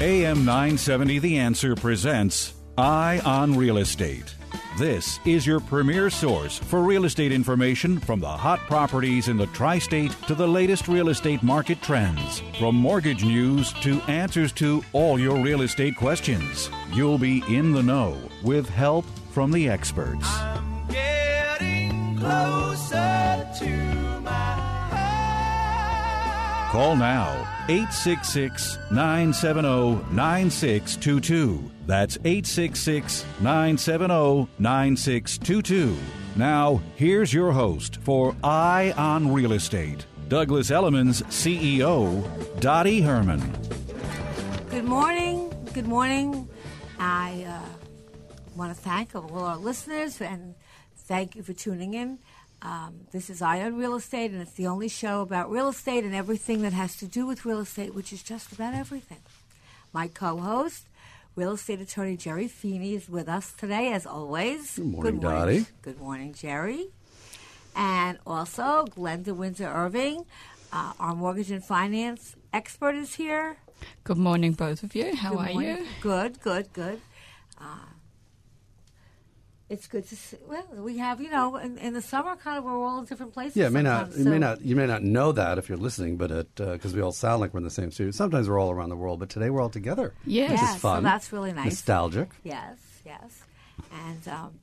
AM 970 The Answer presents Eye on Real Estate. This is your premier source for real estate information from the hot properties in the tri state to the latest real estate market trends. From mortgage news to answers to all your real estate questions. You'll be in the know with help from the experts. I'm getting closer to my Call now 866 970 9622. That's 866 970 9622. Now, here's your host for Eye on Real Estate, Douglas Elliman's CEO, Dottie Herman. Good morning. Good morning. I uh, want to thank all our listeners and thank you for tuning in. Um, this is Eye on Real Estate, and it's the only show about real estate and everything that has to do with real estate, which is just about everything. My co host, real estate attorney Jerry Feeney, is with us today, as always. Good morning, Dottie. Good morning, Jerry. And also, Glenda Windsor Irving, uh, our mortgage and finance expert, is here. Good morning, both of you. How Good are morning. you? Good, good, good. Uh, it's good to see. Well, we have, you know, in, in the summer, kind of, we're all in different places. Yeah, it may not, sometimes, you may not, you may not know that if you're listening, but it because we all sound like we're in the same studio. Sometimes we're all around the world, but today we're all together. Yes. which Yeah, is so fun. that's really nice. Nostalgic. Yes, yes. And um,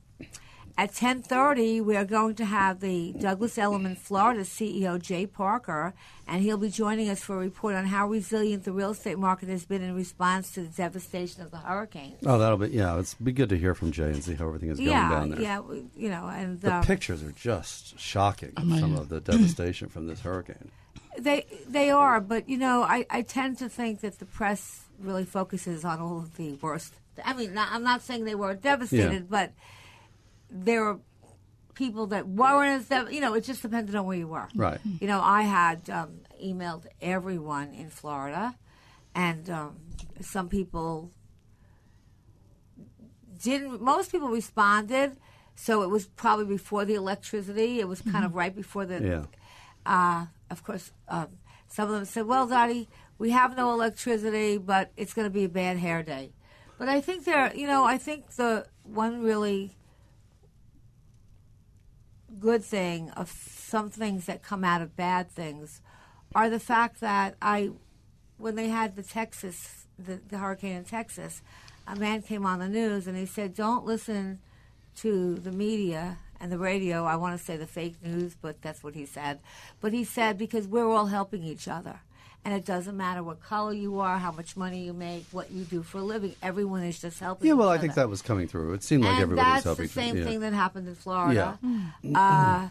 at 10.30, we are going to have the Douglas Elliman Florida CEO, Jay Parker, and he'll be joining us for a report on how resilient the real estate market has been in response to the devastation of the hurricane. Oh, that'll be yeah. It's be good to hear from Jay and see how everything is going yeah, down there. yeah, we- you know, and The um, pictures are just shocking. my- Some of the devastation from this hurricane. They they are, but you know, I, I tend to think that the press really focuses on all of the worst. I mean, not, I'm not saying they were devastated, Yeah. but there are people that weren't as dev- you know. It just depended on where you were. Right. You know, I had um, emailed everyone in Florida, and um, some people didn't. Most people responded, so it was probably before the electricity. It was kind of right before the Yeah. uh, of course, um, some of them said, "Well, Dottie, we have no electricity, but it's going to be a bad hair day." But I think there, you know, I think the one really good thing of some things that come out of bad things are the fact that I, when they had the Texas, the, the hurricane in Texas, a man came on the news and he said, "Don't listen to the media and the radio. I want to say the fake news, but that's what he said. But he said because we're all helping each other. And it doesn't matter what color you are, how much money you make, what you do for a living. Everyone is just helping. Yeah. Well, I think that was coming through. It seemed like and everybody was helping. that's the same yeah. thing that happened in Florida. Yeah. Uh,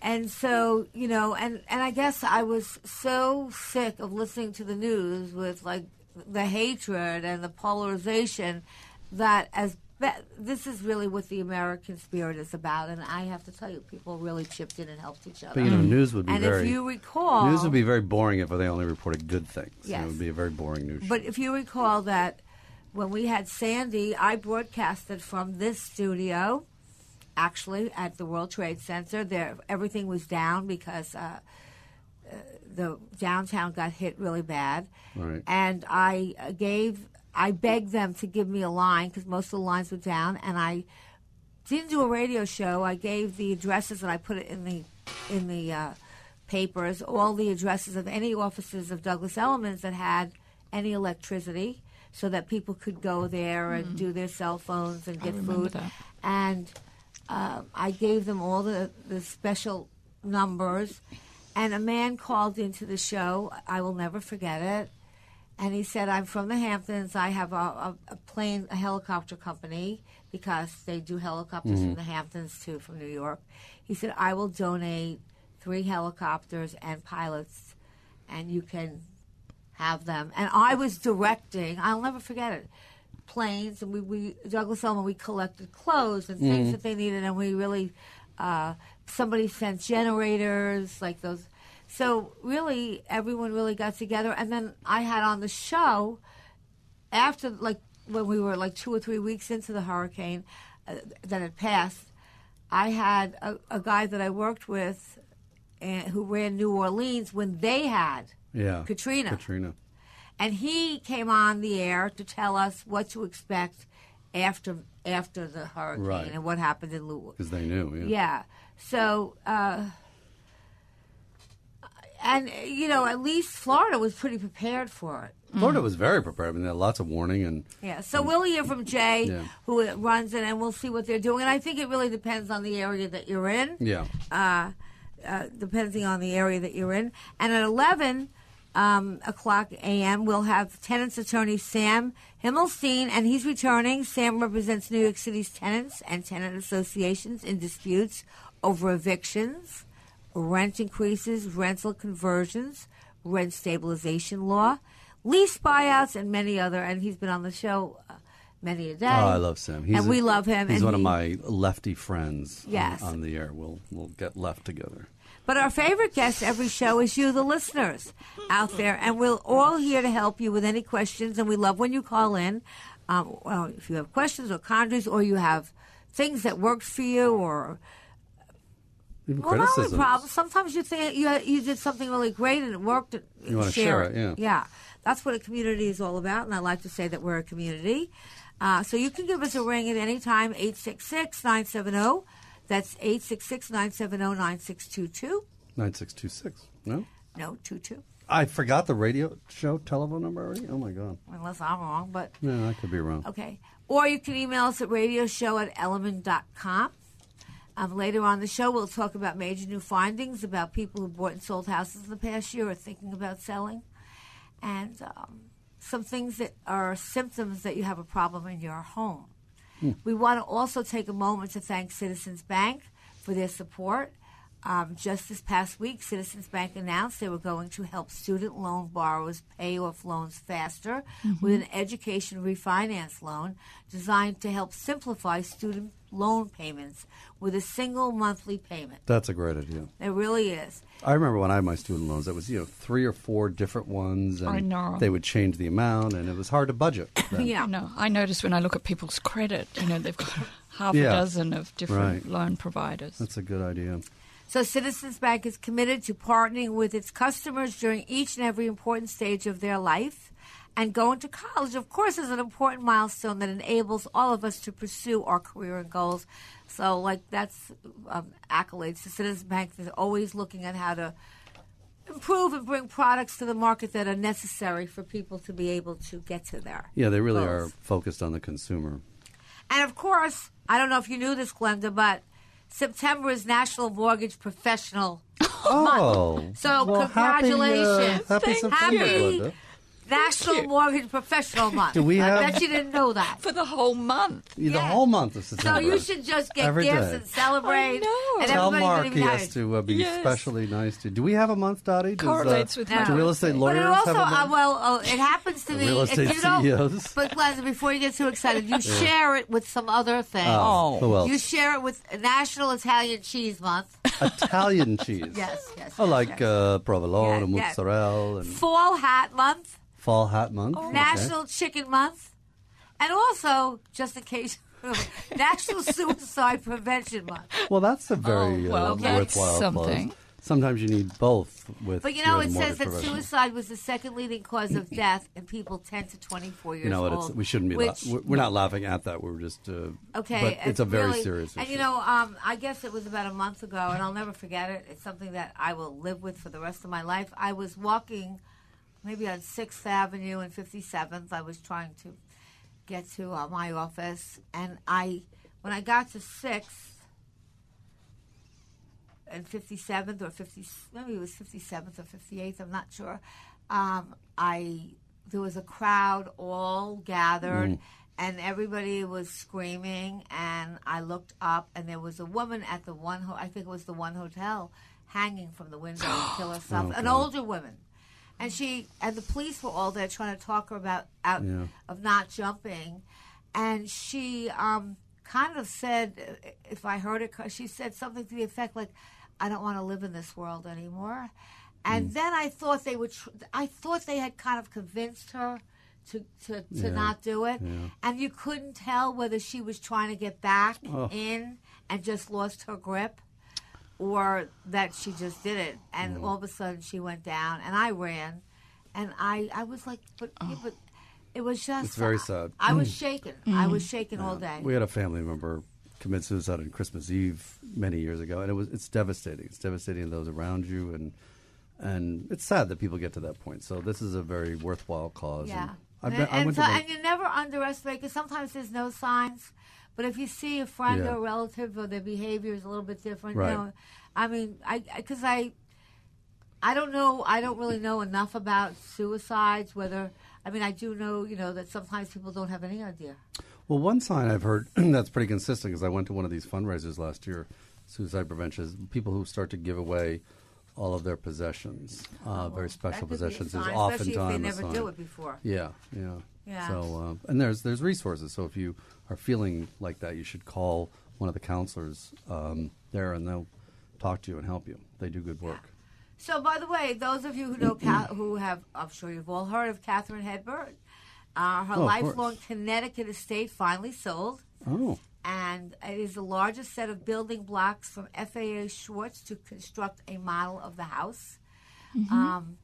and so, you know, and, and I guess I was so sick of listening to the news with like the hatred and the polarization that as be- this is really what the American spirit is about. And I have to tell you, people really chipped in and helped each other. But you know, news would be very and very if you recall, news would be very boring if they only reported good things. Yes. It would be a very boring news. But if you recall that when we had Sandy, I broadcasted from this studio, actually at the World Trade Center. There, everything was down because uh, uh, the downtown got hit really bad, Right. and I uh, gave, I begged them to give me a line because most of the lines were down, and I didn't do a radio show. I gave the addresses and I put it in the in the uh, papers, all the addresses of any offices of Douglas Elliman that had any electricity, so that people could go there and do their cell phones and get food. that. And uh, I gave them all the the special numbers. And a man called into the show. I will never forget it. And he said, I'm from the Hamptons. I have a, a, a plane, a helicopter company, because they do helicopters from the Hamptons too, from New York. He said, I will donate three helicopters and pilots, and you can have them. And I was directing, I'll never forget it, planes, and we, we Douglas Elliman, we collected clothes and things that they needed, and we really, uh, somebody sent generators, like those. So really, everyone really got together, and then I had on the show after, like when we were like two or three weeks into the hurricane uh, that had passed. I had a, a guy that I worked with uh, who ran New Orleans when they had yeah. Katrina. Katrina. and he came on the air to tell us what to expect after after the hurricane Right. and what happened in Louisville. Because they knew. Yeah. Yeah. So, uh, and you know, at least Florida was pretty prepared for it. Florida was very prepared. I mean, they had lots of warning and Yeah. So we'll hear from Jay, Yeah. who runs it, and we'll see what they're doing. And I think it really depends on the area that you're in. yeah. uh, uh, depending on the area that you're in. And at 11 um, o'clock a.m., we'll have tenants attorney Sam Himmelstein, and he's returning. Sam represents New York City's tenants and tenant associations in disputes over evictions, rent increases, rental conversions, rent stabilization law, lease buyouts, and many other. And he's been on the show uh, many a day. Oh, I love Sam. He's and a- we love him. He's one of my lefty friends. on- Yes. On, the air, we'll we'll get left together. But our favorite guest every show is you, the listeners out there, and we're all here to help you with any questions. And we love when you call in. Um, well, if you have questions or conjures, or you have things that worked for you, or Even well, not only problems. Sometimes you think you you did something really great and it worked. and You wanna share it, yeah. yeah. That's what a community is all about, and I like to say that we're a community. Uh, so you can give us a ring at any time, 866-970. That's 866-970-9622. Nine six two six. No. No, 22. I forgot the radio show telephone number already. Oh my god. Unless I'm wrong, but No, I could be wrong. Okay. Or you can email us at radioshow at elliman.com. Um, later on the show, we'll talk about major new findings about people who bought and sold houses in the past year or thinking about selling. And um, some things that are symptoms that you have a problem in your home. We want to also take a moment to thank Citizens Bank for their support. Um, just this past week, Citizens Bank announced they were going to help student loan borrowers pay off loans faster with an education refinance loan designed to help simplify student loan payments with a single monthly payment. That's a great idea. It really is. I remember when I had my student loans, it was you know three or four different ones, and I know. they would change the amount, and it was hard to budget. then. Yeah. No, I notice when I look at people's credit, you know, they've got half Yeah. a dozen of different Right. loan providers. That's a good idea. So Citizens Bank is committed to partnering with its customers during each and every important stage of their life. And going to college, of course, is an important milestone that enables all of us to pursue our career and goals. So, like, that's um, accolades to Citizens Bank. They're always looking at how to improve and bring products to the market that are necessary for people to be able to get to there. Yeah, they really goals. are focused on the consumer. And of course, I don't know if you knew this, Glenda, but September is National Mortgage Professional Oh, So well, congratulations. Happy, uh, happy Thank September, you. Glenda. National. Mortgage Professional Month. Do we I bet you didn't know that. For the whole month. The Yeah. whole month of September. So you should just get Every gifts day. and celebrate. I know. And Tell everybody's Mark gonna he has nice. to uh, be Yes. especially nice to. Do we have a month, Dottie? Does, Correlates uh, with No. my Do real estate But lawyers it also, have a uh, month? well, uh, it happens to The me. real and estate you know, CEOs. But Glenda, before you get too excited, you share it with some other things. Oh, who else? You share it with National Italian Cheese Month. Italian cheese. Yes, yes. I yes, like yes. uh, provolone Yeah, and yeah. mozzarella and Fall Hat Month. Fall hat month. Oh. Okay. National Chicken Month, and also, just in case, National Suicide Prevention Month. Well, that's a very Oh, well, uh, that's worthwhile something. cause. Sometimes you need both with. But you know, it says that suicide was the second leading cause of death in people 10 to 24 years You know what? old. It's, we shouldn't be. La- which, we're, we're not laughing at that. We're just. Uh, Okay, But it's a very really- serious issue. And you know, um, I guess it was about a month ago, and I'll never forget it. It's something that I will live with for the rest of my life. I was walking, maybe on Sixth Avenue and Fifty Seventh. I was trying to get to uh, my office, and I, when I got to Sixth and Fifty Seventh or Fifty, maybe it was Fifty Seventh or Fifty Eighth. I'm not sure. Um, I there was a crowd all gathered and everybody was screaming and i looked up and there was a woman at the one ho- i think it was the one hotel hanging from the window to kill herself an older woman and she and the police were all there trying to talk her about out Yeah. of not jumping and she um, kind of said if i heard it she said something to the effect like i don't want to live in this world anymore and then i thought they would tr- i thought they had kind of convinced her to, to, to Yeah, not do it yeah. and you couldn't tell whether she was trying to get back Oh. in and just lost her grip or that she just did it and mm-hmm. all of a sudden she went down and i ran and I I was like, but oh. yeah, but it was just It's very sad. I was mm. shaken. I mm. was shaken all day. We had a family member commit suicide on Christmas Eve many years ago, and it was it's devastating. It's devastating to those around you, and and it's sad that people get to that point. So this is a very worthwhile cause. Yeah. And been, I and went so, and you never underestimate because sometimes there's no signs, but if you see a friend Yeah. or a relative or their behavior is a little bit different, Right. you know, I mean, I because I, I don't know, I don't really know enough about suicides. Whether I mean, I do know, you know, that sometimes people don't have any idea. Well, one sign I've heard that's pretty consistent because I went to one of these fundraisers last year, suicide prevention, is people who start to give away all of their possessions, uh, very special That could be a possessions, is oftentimes they never do it before. Yeah, yeah. Yeah. So, uh, and there's there's resources. So if you are feeling like that, you should call one of the counselors um, there, and they'll talk to you and help you. They do good work. So, by the way, those of you who know Ca- who have, I'm sure you've all heard of Katharine Hepburn. Uh, her Oh, lifelong. Connecticut estate finally sold, Oh, and it is the largest set of building blocks from FAO Schwarz to construct a model of the house. Um,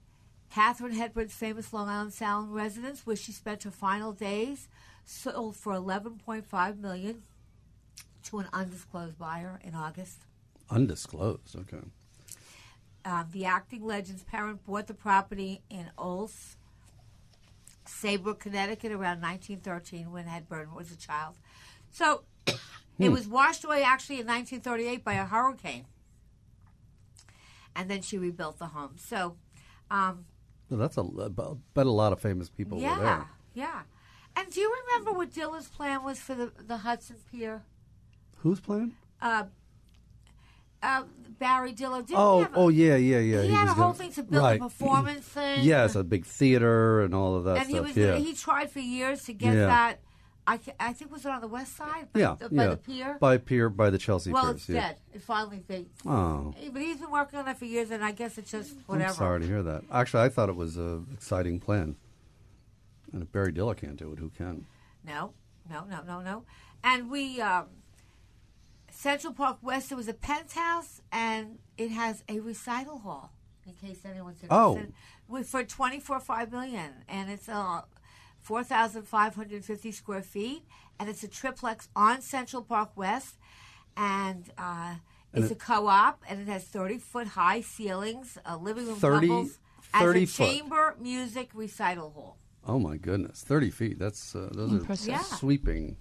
Katharine Hepburn's famous Long Island Sound residence, where she spent her final days, sold for 11.5 million to an undisclosed buyer in August. undisclosed. Okay. Um, the acting legend's parent bought the property in Old Saybrook, Connecticut, around 1913 when Hepburn was a child. So it was washed away actually in 1938 by a hurricane. And then she rebuilt the home. So, um, Well, that's a but a lot of famous people were yeah, there. yeah. And do you remember what Diller's plan was for the, the Hudson Pier? Who's playing? Uh, uh, Barry Diller. Didn't Oh, a- oh yeah, yeah, yeah. He, had a whole gonna- thing to build right. a performance thing. Yes, a big theater and all of that and he was yeah. he tried for years to get Yeah. that. I, th- I think was it on the west side? By, yeah, the, by yeah. the pier. By pier, by the Chelsea. Well, it's yeah. dead. It finally fades. Oh. Eh, but he's been working on it for years, and I guess it's just whatever. I'm sorry to hear that. Actually, I thought it was an exciting plan. And if Barry Diller can't do it, who can? No, no, no, no, no. And we um, Central Park West. There was a penthouse, and it has a recital hall. In case anyone's interested, oh. with, for twenty four five million, and it's a 4,550 square feet, and it's a triplex on Central Park West, and uh, And it's a co-op, and it has 30-foot high ceilings, a living room 30 as a foot. chamber music recital hall. Oh my goodness, thirty feet. That's uh, those Impressive. are Yeah. sweeping.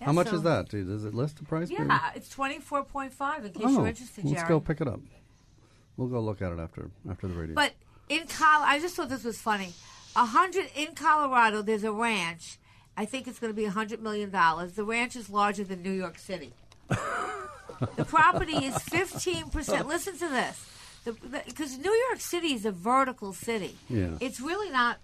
How Yeah, much so- is that? Dude? Does it list the price? Yeah, it's 24.5 in case oh, you're interested, let's go pick it up. We'll go look at it after after the radio. But in college, I just thought this was funny. A hundred in Colorado, there's a ranch. I think it's going to be a hundred million dollars. The ranch is larger than New York City. the property is fifteen percent. Listen to this, because New York City is a vertical city. Yeah. it's really not.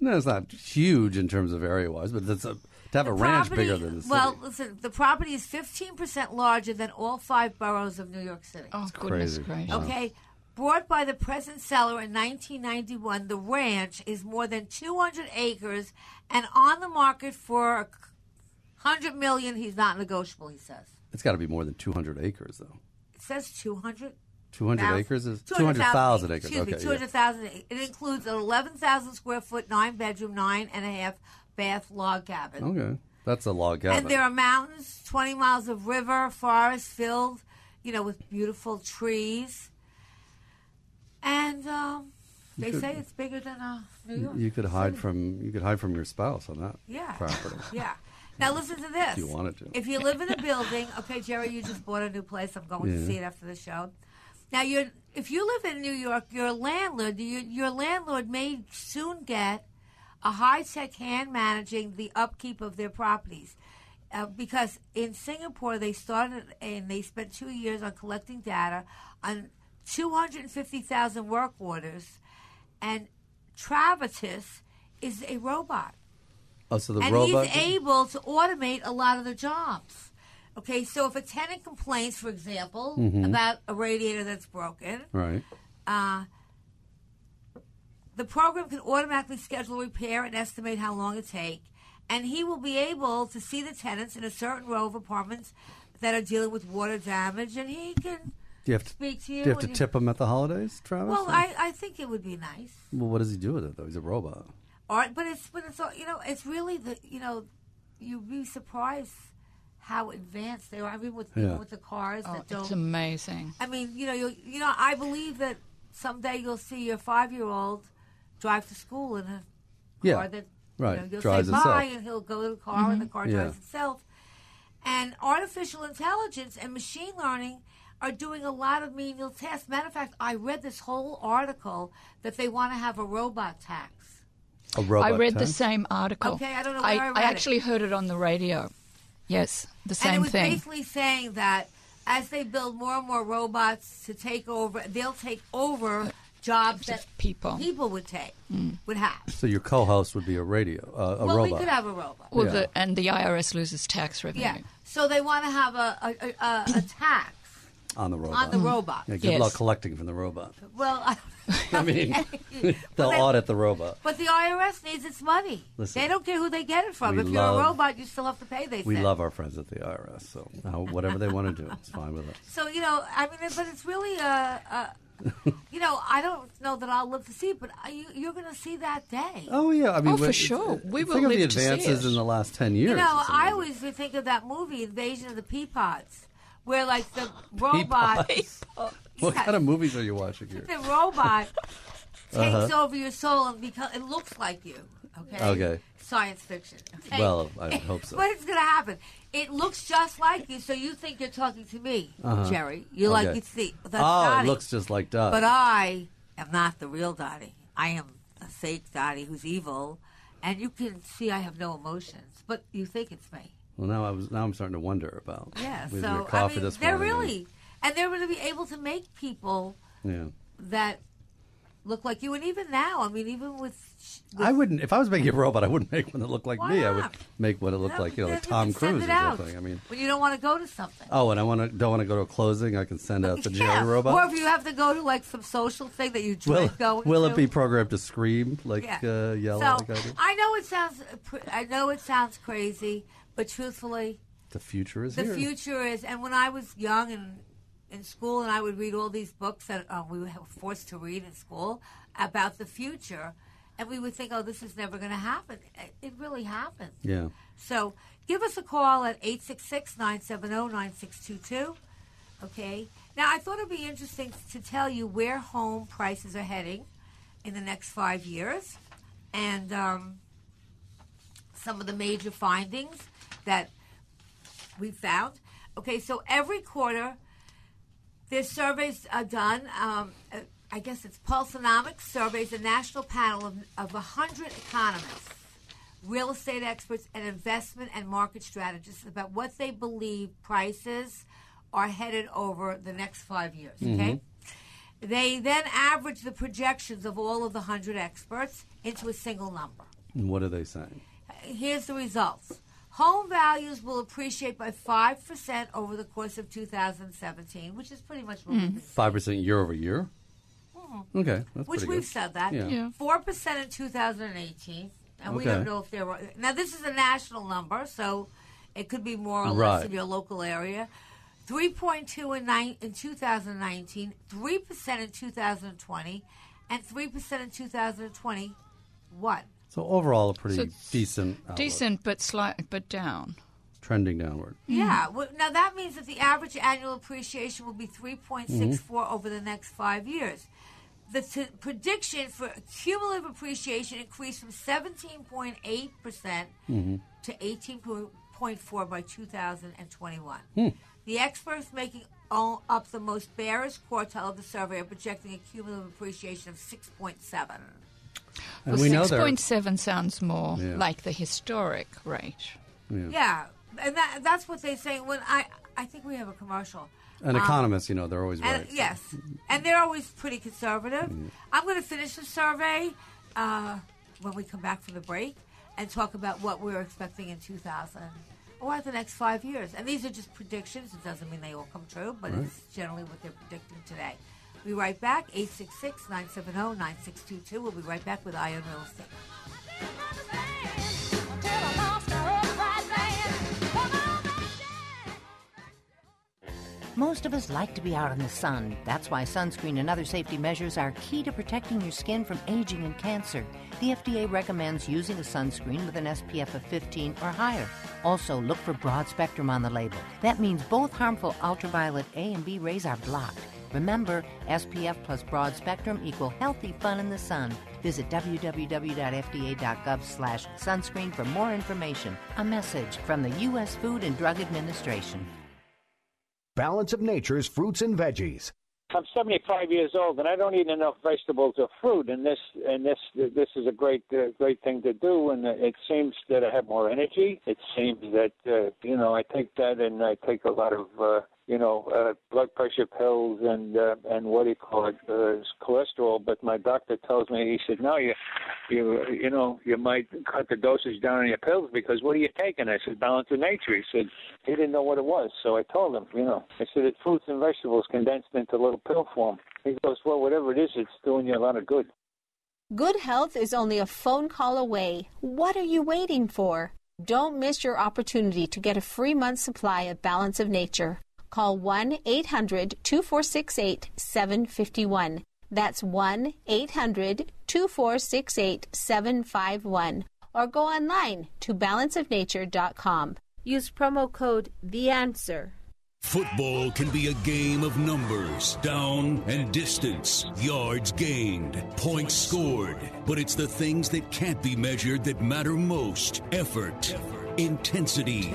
no, it's not huge in terms of area wise, but it's a, to have the a ranch property- bigger than the city. Well, listen, the property is fifteen percent larger than all five boroughs of New York City. Oh, goodness crazy. gracious. Wow. Okay. Bought by the present seller in 1991, the ranch is more than 200 acres and on the market for 100 million. He's not negotiable, he says. it's got to be more than two hundred acres, though. It says 200. Two hundred thousand- acres is two 200,000 hundred thousand acres. Excuse okay, me, 200,000. It includes an 11,000 square foot, nine bedroom, nine and a half bath log cabin. Okay, that's a log cabin. And there are mountains, 20 miles of river, forest filled, you know, with beautiful trees. And um, they could- say it's bigger than uh, New York. you could hide City. from you could hide from your spouse on that yeah. property. Yeah. Now listen to this. If you wanted to. If you live in a building, okay, Jerry, you just bought a new place. I'm going to see it after the show. Now, you're, if you live in New York, your landlord, your, your landlord may soon get a high tech hand managing the upkeep of their properties. Uh, because in Singapore, they started and they spent two years on collecting data on 250,000 work orders, and Travitus is a robot Oh, so the and robot. he's able to automate a lot of the jobs. Okay, so if a tenant complains, for example, Mm-hmm. about a radiator that's broken, right. uh, the program can automatically schedule a repair and estimate how long it take, and he will be able to see the tenants in a certain row of apartments that are dealing with water damage, and he can Do you have to, speak to you. do you have to and tip him at the holidays, Travis? Well, Or- I, I think it would be nice. well, what does he do with it though? He's a robot. Art, but it's but it's all you know. It's really the you know, you'd be surprised how advanced they are. I mean, with Yeah. even with the cars Oh, that it's don't. It's amazing. I mean, you know, you you know, I believe that someday you'll see your five year old drive to school in a Yeah, car that right, you know, you'll drives say bye itself. and he'll go to the car and the mm-hmm. car Yeah. drives itself. And artificial intelligence and machine learning are doing a lot of menial tasks. Matter of fact, I read this whole article that they want to have a robot tax. A robot. I read the same article. Okay, I don't know where I, I read it. actually heard it on the radio. Yes, the same thing. and it was thing. basically saying that as they build more and more robots to take over, they'll take over jobs that people. people would take, would have. So your co-host would be a radio, uh, a well, robot. we could have a robot. Well, Yeah. the, and the IRS loses tax revenue. Yeah. So they want to have a, a, a, a, a tax on the robot. on the robot. Yeah, good Yes. luck collecting from the robot. Well, I, I mean, they'll they- audit the robot. but the IRS needs its money. Listen, they don't care who they get it from. we If you're a robot, you still have to pay. They We say. love our friends at the IRS, so how, whatever they want to do, it's fine with us. So you know, I mean, but it's really uh, uh, you know, I don't know that I'll live to see it, but I- you, you're going to see that day. Oh yeah, I mean, Oh, for when- sure. We think will of the live to see advances in the last ten years. You know, I always think of that movie, Invasion of the Peapods, where like the robot, What kind of movies are you watching here? the robot takes Uh-huh. over your soul and because it looks like you. Okay. Okay. Science fiction. Okay? Well, I would hope so. But it's going to happen. It looks just like you, so you think you're talking to me, Jerry. You like Uh-huh. Okay. you see. That's oh, Dottie. it looks just like Dot. But I am not the real Dottie. I am a fake Dottie who's evil, and you can see I have no emotions. But you think it's me. Well, now I was now I'm starting to wonder about Yeah. so coffee I mean, this they're really, and they're going to be able to make people Yeah. that look like you. And even now, I mean, even with, with I wouldn't if I was making a robot. I wouldn't make one that looked like Why me. I would make one that looked like you know, like Tom Cruise or something. I mean, when you don't want to go to something. oh, and I want to don't want to go to a closing. I can send out the Jerry robot. Or if you have to go to like some social thing that you will going will to. it be programmed to scream like Yeah. uh, yell so like I do? I know it sounds. I know it sounds crazy, but truthfully, The future is the here. future is. And when I was young and in school, and I would read all these books that uh, we were forced to read in school about the future, and we would think, "Oh, this is never going to happen." It- really happened. Yeah. So give us a call at 866-970-9622. Okay. Now, I thought it'd be interesting to tell you where home prices are heading in the next five years, and um, some of the major findings that we found. Okay, so every quarter, there's surveys are done. Um, uh, I guess it's Pulsenomics surveys a national panel of, of 100 economists, real estate experts, and investment and market strategists about what they believe prices are headed over the next five years. Okay. They then average the projections of all of the 100 experts into a single number And what are they saying? here's the results. Home values will appreciate by 5% over the course of 2017, which is pretty much what we've been Five percent year over year. Okay, that's Mm-hmm. which we've good. said that. Yeah. Yeah. 4% in 2018, and we don't know if they're Now, this is a national number, so it could be more or less Right. in your local area. 3.2 in, nine, in 2019, 3% in 2020, and 3% in 2021. So overall, a pretty So decent. outlook. Decent, but slight, but down. trending downward. Yeah. Mm. Well, now that means that the average annual appreciation will be 3.64 mm-hmm. over the next five years. The t- prediction for cumulative appreciation increased from 17.8 percent mm-hmm. to 18.4 by 2021. Hmm. The experts making all, up the most bearish quartile of the survey are projecting a cumulative appreciation of 6.7. And well, we know six they're point seven sounds more Yeah. like the historic rate. Yeah, and that, that's what they say. When I, I think we have a commercial. and economists. You know, they're always And, right. Yes, and they're always pretty conservative. I'm going to finish the survey uh, when we come back from the break and talk about what we're expecting in 2000 or the next five years. And these are just predictions. It doesn't mean they all come true, but it's generally what they're predicting today. We'll be right back, 866-970-9622. We'll be right back with Eye on Real Estate. Most of us like to be out in the sun. That's why sunscreen and other safety measures are key to protecting your skin from aging and cancer. The FDA recommends using a sunscreen with an SPF of 15 or higher. Also, look for broad spectrum on the label. That means both harmful ultraviolet A and B rays are blocked. Remember, SPF plus broad spectrum equal healthy fun in the sun. Visit www.fda.gov slash sunscreen for more information. A message from the U.S. Food and Drug Administration. Balance of Nature's fruits and veggies. I'm 75 years old and I don't eat enough vegetables or fruit, and this and this this is a great uh, great thing to do. And it seems that I have more energy. It seems that uh, you know I take that and I take a lot of uh, you know uh, blood pressure pills and uh, and what do you call it uh, cholesterol. But my doctor tells me he said no you you you know you might cut the dosage down on your pills because what are you taking? I said balance of nature. He said he didn't know what it was, so I told him you know I said it's fruits and vegetables condensed into little pill form. He goes well whatever it is it's doing you a lot of good. Good health is only a phone call away. What are you waiting for? Don't miss your opportunity to get a free month supply of Balance of Nature. Call 1 800 2468 751. That's 1 800 2468 751. Or go online to balanceofnature.com. Use promo code The Answer. Football can be a game of numbers, down and distance, yards gained, points scored. But it's the things that can't be measured that matter most effort, intensity,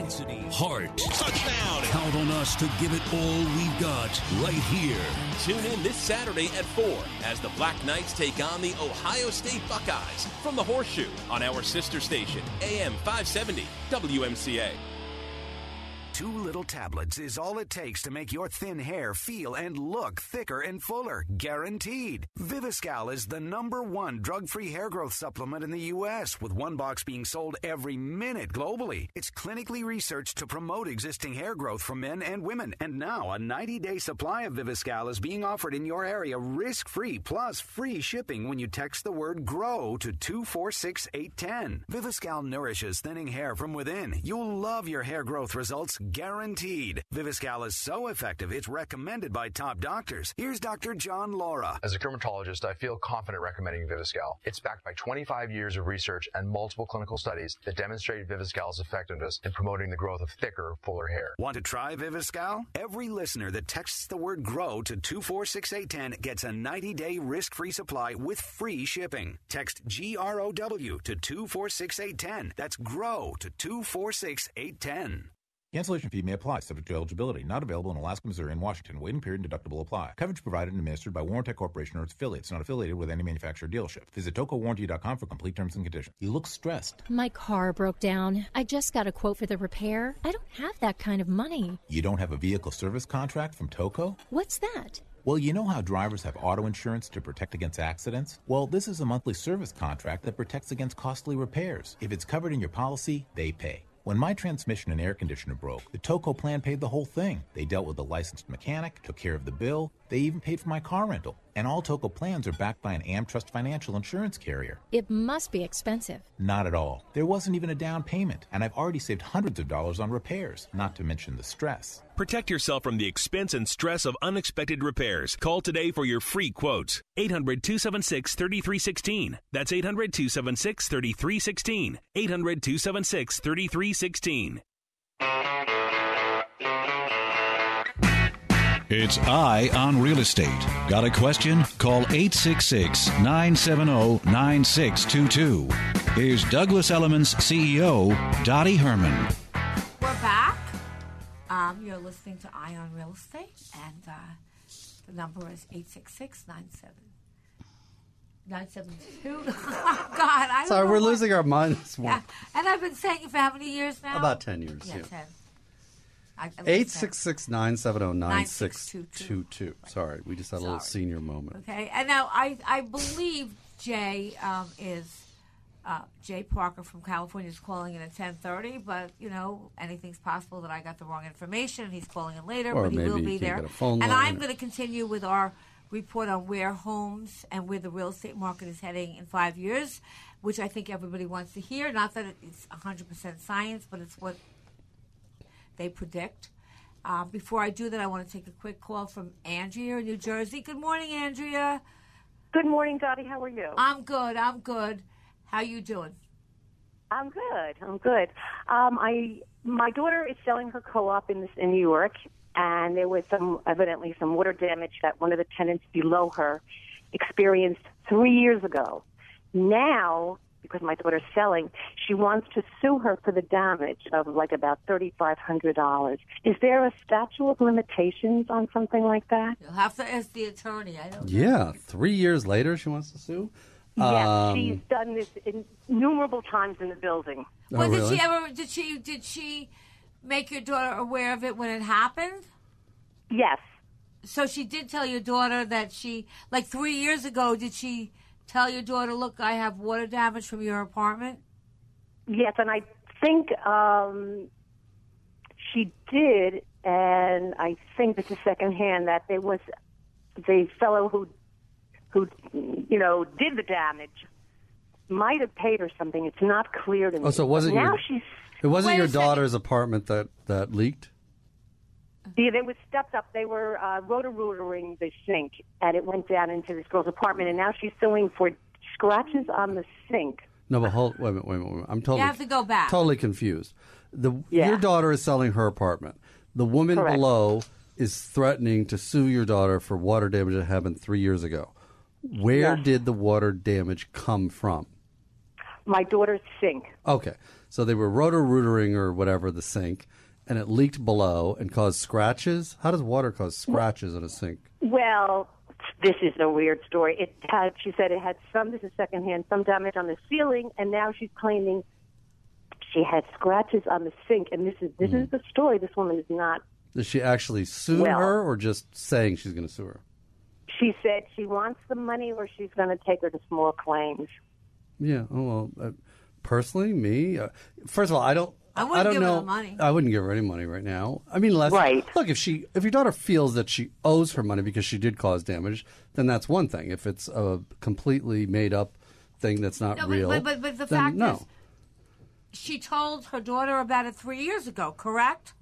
heart. Touchdown! Count on us to give it all we've got right here. Tune in this Saturday at 4 as the Black Knights take on the Ohio State Buckeyes from the Horseshoe on our sister station, AM 570 WMCA. Two little tablets is all it takes to make your thin hair feel and look thicker and fuller, guaranteed. Viviscal is the number one drug-free hair growth supplement in the U.S., with one box being sold every minute globally. It's clinically researched to promote existing hair growth for men and women, and now a 90-day supply of Viviscal is being offered in your area risk-free plus free shipping when you text the word GROW to 246810. Viviscal nourishes thinning hair from within. You'll love your hair growth results guaranteed. Viviscal is so effective, it's recommended by top doctors. Here's Dr. John Laura. As a dermatologist, I feel confident recommending Viviscal. It's backed by 25 years of research and multiple clinical studies that demonstrate Viviscal's effectiveness in promoting the growth of thicker, fuller hair. Want to try Viviscal? Every listener that texts the word GROW to 246810 gets a 90-day risk-free supply with free shipping. Text G-R-O-W to 246810. That's GROW to 246810. Cancellation fee may apply, subject to eligibility. Not available in Alaska, Missouri, and Washington. Waiting period and deductible apply. Coverage provided and administered by Warrantech Corporation or its affiliates, not affiliated with any manufacturer dealership. Visit tocowarranty.com for complete terms and conditions. You look stressed. My car broke down. I just got a quote for the repair. I don't have that kind of money. You don't have a vehicle service contract from Toco? What's that? Well, you know how drivers have auto insurance to protect against accidents? Well, this is a monthly service contract that protects against costly repairs. If it's covered in your policy, they pay. When my transmission and air conditioner broke, the Toco plan paid the whole thing. They dealt with a licensed mechanic, took care of the bill, they even paid for my car rental. And all Toco plans are backed by an AmTrust financial insurance carrier. It must be expensive. Not at all. There wasn't even a down payment, and I've already saved hundreds of dollars on repairs, not to mention the stress. Protect yourself from the expense and stress of unexpected repairs. Call today for your free quotes. 800 276 3316. That's 800 276 3316. 800 276 3316. It's Eye on Real Estate. Got a question? Call 866 970 9622. Here's Douglas Elliman CEO, Dottie Herman. We're back. Um, you're listening to Eye on Real Estate, and uh, the number is 866 972. Oh, God, I don't Sorry, know we're what- losing our minds. Yeah, and I've been saying it for how many years now? About 10 years, Yeah, yeah. 10. I- I was Eight 10. six six nine seven zero nine six two two. Sorry, we just had a little Sorry. senior moment. Okay, and now I I believe Jay um, is uh, Jay Parker from California is calling in at ten thirty, but you know anything's possible that I got the wrong information and he's calling in later, Or but he will maybe be can't there. get a phone and line. I'm going to continue with our report on where homes and where the real estate market is heading in five years, which I think everybody wants to hear. Not that it's hundred percent science, but it's what they predict. Uh, before I do that, I want to take a quick call from Andrea in New Jersey. Good morning, Andrea. Good morning, Dottie. How are you? I'm good. I'm good. How you doing? I'm good. I'm good. Um, I my daughter is selling her co-op in this, in New York, and there was some evidently some water damage that one of the tenants below her experienced three years ago. Now, because my daughter's selling, she wants to sue her for the damage of like about thirty five hundred dollars. Is there a statute of limitations on something like that? You'll have to ask the attorney. I don't. Yeah, three years later, she wants to sue. Yes, Um, she's done this innumerable times in the building. Oh, Well, did really? she ever? Did she? Did she make your daughter aware of it when it happened? Yes. So she did tell your daughter that she, like three years ago, did she tell your daughter, "Look, I have water damage from your apartment"? Yes, and I think um, she did, and I think this is secondhand that there was the fellow who, who, you know, did the damage might have paid her something. It's not clear to me. Oh, so it wasn't now your, she's it wasn't your a second. daughter's apartment that, that leaked? Yeah, they were stepped up. They were uh, rotor-rootering the sink, and it went down into this girl's apartment. And now she's suing for scratches on the sink. No, but hold, wait a minute, wait a minute. Wait a minute. I'm totally, You have to go back. Totally confused. The Yeah. your daughter is selling her apartment. The woman Correct. below is threatening to sue your daughter for water damage that happened three years ago. Where Yes. did the water damage come from? My daughter's sink. Okay, so they were rotor rootering or whatever the sink, and it leaked below and caused scratches. How does water cause scratches in a sink? Well, this is a weird story. It had, she said, it had some. This is secondhand. Some damage on the ceiling, and now she's claiming she had scratches on the sink. And this is this Hmm. is the story. This woman is not. Does she actually sue Well- her, or just saying she's going to sue her? She said she wants the money, or she's going to take her to small claims. Yeah. Oh well. Uh, personally, me. Uh, first of all, I don't. I wouldn't don't give her know. the money. I wouldn't give her any money right now. I mean, unless Right. Look, if she, if your daughter feels that she owes her money because she did cause damage, then that's one thing. If it's a completely made up thing that's not No, real, but- but- but the then fact no. is- She told her daughter about it three years ago. Correct.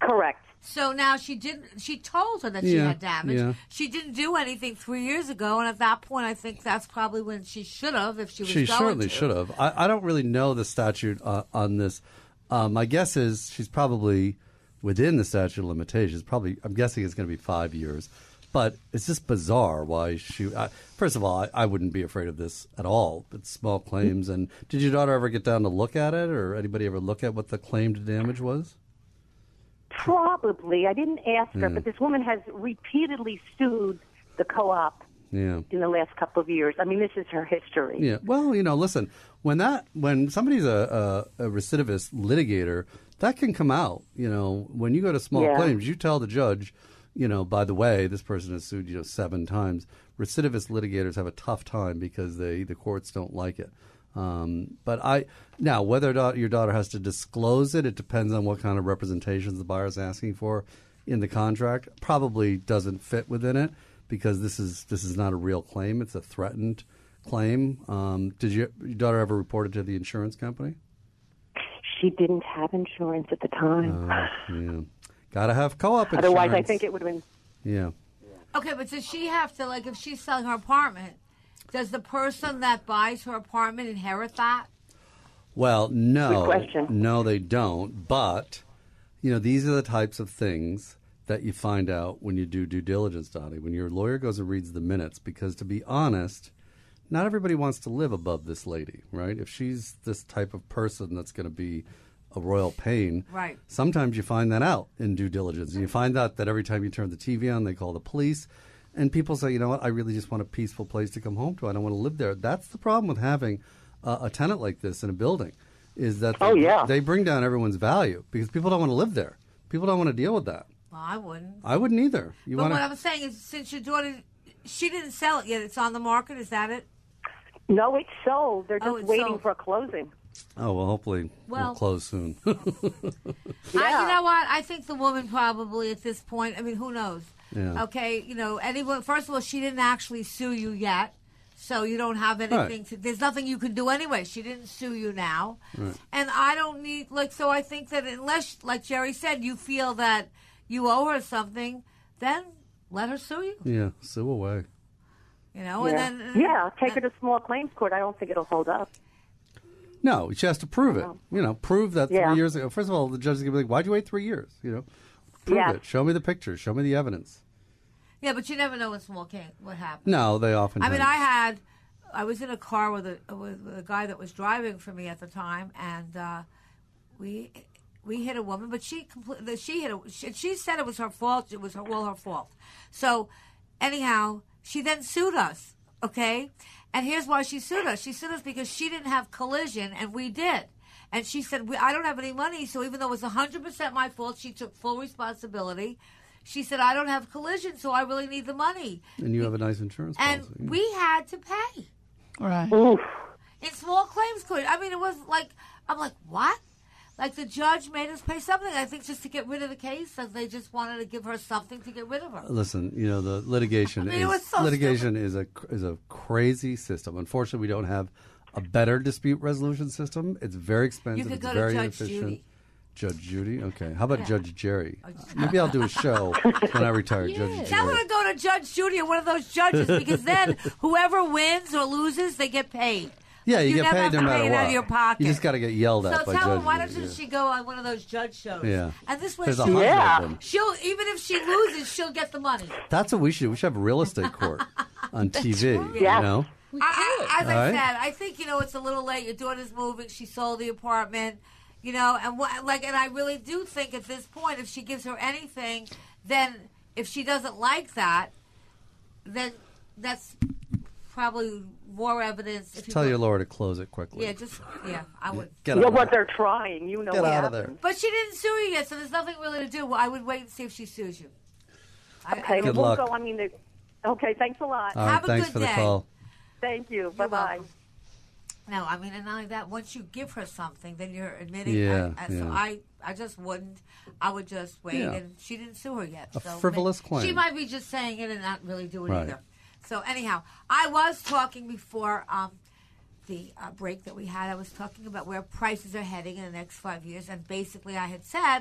Correct. So now she didn't. She told her that she Yeah, had damage. yeah. She didn't do anything three years ago, and at that point, I think that's probably when she should have, if she was She going certainly should have. I, I don't really know the statute uh, on this. Um, my guess is she's probably within the statute of limitations. Probably, I'm guessing it's going to be five years. But it's just bizarre why she. I, first of all, I, I wouldn't be afraid of this at all. It's small claims. And did your daughter ever get down to look at it, or anybody ever look at what the claimed damage was? Probably. I didn't ask her, Yeah. but this woman has repeatedly sued the co-op Yeah. in the last couple of years. I mean, this is her history. Yeah. Well, you know, listen, when that when somebody's a, a, a recidivist litigator, that can come out. You know, when you go to small Yeah. claims, you tell the judge, you know, by the way, this person has sued you know seven times. Recidivist litigators have a tough time because they the courts don't like it. Um, but I now whether or not your daughter has to disclose it, it depends on what kind of representations the buyer is asking for in the contract. Probably doesn't fit within it because this is this is not a real claim; it's a threatened claim. Um, did you, your daughter ever report it to the insurance company? She didn't have insurance at the time. Uh, yeah, gotta have co-op insurance. Otherwise, I think it would have been. Yeah. Okay, but does she have to like if she's selling her apartment? Does the person that buys her apartment inherit that? Well, no, Good question. no, they don't. But you know, these are the types of things that you find out when you do due diligence, Dottie. When your lawyer goes and reads the minutes, because to be honest, not everybody wants to live above this lady, right? If she's this type of person that's going to be a royal pain, Right. Sometimes you find that out in due diligence, and you find out that every time you turn the TV on, they call the police. And people say, you know what, I really just want a peaceful place to come home to. I don't want to live there. That's the problem with having uh, a tenant like this in a building, is that they, Oh, yeah. they bring down everyone's value because people don't want to live there. People don't want to deal with that. Well, I wouldn't. I wouldn't either. You but want what I'm saying is, since your daughter, she didn't sell it yet. It's on the market. Is that it? No, it's sold. They're Oh, just it's waiting sold. for a closing. Oh well, hopefully Well- we'll close soon. I, you know what? I think the woman probably at this point. I mean, who knows? Yeah. Okay, you know, anyone. First of all, she didn't actually sue you yet, so you don't have anything. Right. To, there's nothing you can do anyway. She didn't sue you now, Right. and I don't need like. So I think that unless, like Jerry said, you feel that you owe her something, then let her sue you. Yeah, sue away. You know, yeah. and then yeah, take it to small claims court. I don't think it'll hold up. No, she has to prove it. You know, prove that Yeah. three years ago. First of all, the judge is going to be like, "Why'd you wait three years?" You know, prove Yeah. it. Show me the pictures. Show me the evidence. Yeah, but you never know in small case what happens. No, they often. I mean, don't. I had, I was in a car with a with a guy that was driving for me at the time, and uh, we we hit a woman, but she completely she hit a she, she said it was her fault. It was her well her fault. So anyhow, she then sued us. Okay, and here's why she sued us. She sued us because she didn't have collision, and we did. And she said, we, I don't have any money, so even though it was 100% my fault, she took full responsibility. She said, I don't have collision, so I really need the money. and you have a nice insurance And policy. we had to pay Right. Oof. in small claims court. I mean, it was like I'm like, what? Like the judge made us pay something. I think just to get rid of the case, and they just wanted to give her something to get rid of her. Listen, you know the litigation I mean, it is was so litigation is a is a crazy system. Unfortunately, we don't have a better dispute resolution system. It's very expensive. You could it's go to very Judge inefficient. Judy. Judge Judy. Okay. How about Yeah. Judge Jerry? Oh, uh, maybe I'll do a show when I retire. Judge Tell her to go to Judge Judy or one of those judges because then whoever wins or loses, they get paid. Yeah, you, get never paid no matter what. out of your pocket. You just got to get yelled So at by tell her why doesn't yeah. she go on one of those judge shows? Yeah. And this way, There's she, hundred of them. she'll even if she loses, she'll get the money. That's what we should. do. We should have a real estate court on TV. You know. I, I, as I All right. said, I think you know it's a little late. Your daughter's moving. She sold the apartment, you know, and what, like, and I really do think at this point, if she gives her anything, then if she doesn't like that, then that's probably more evidence. If you Tell your lawyer to close it quickly. Yeah, just yeah, I would. Get yeah, out of but there. they're trying. You know Get what out of happened. But she didn't sue you yet, so there's nothing really to do. I would wait and see if she sues you. I, Okay, I, Good we'll luck. go. I mean, they- okay. Thanks a lot. All right. Have a Thanks good for the day. call. Thank you. Bye bye. No, I mean, and not only that, once you give her something, then you're admitting. Yeah, I, I, So yeah. I, I just wouldn't. I would just wait, Yeah. and she didn't sue her yet. A so frivolous ma- claim. She might be just saying it and not really doing Right. it either. So anyhow, I was talking before um, the uh, break that we had. I was talking about where prices are heading in the next five years, and basically, I had said.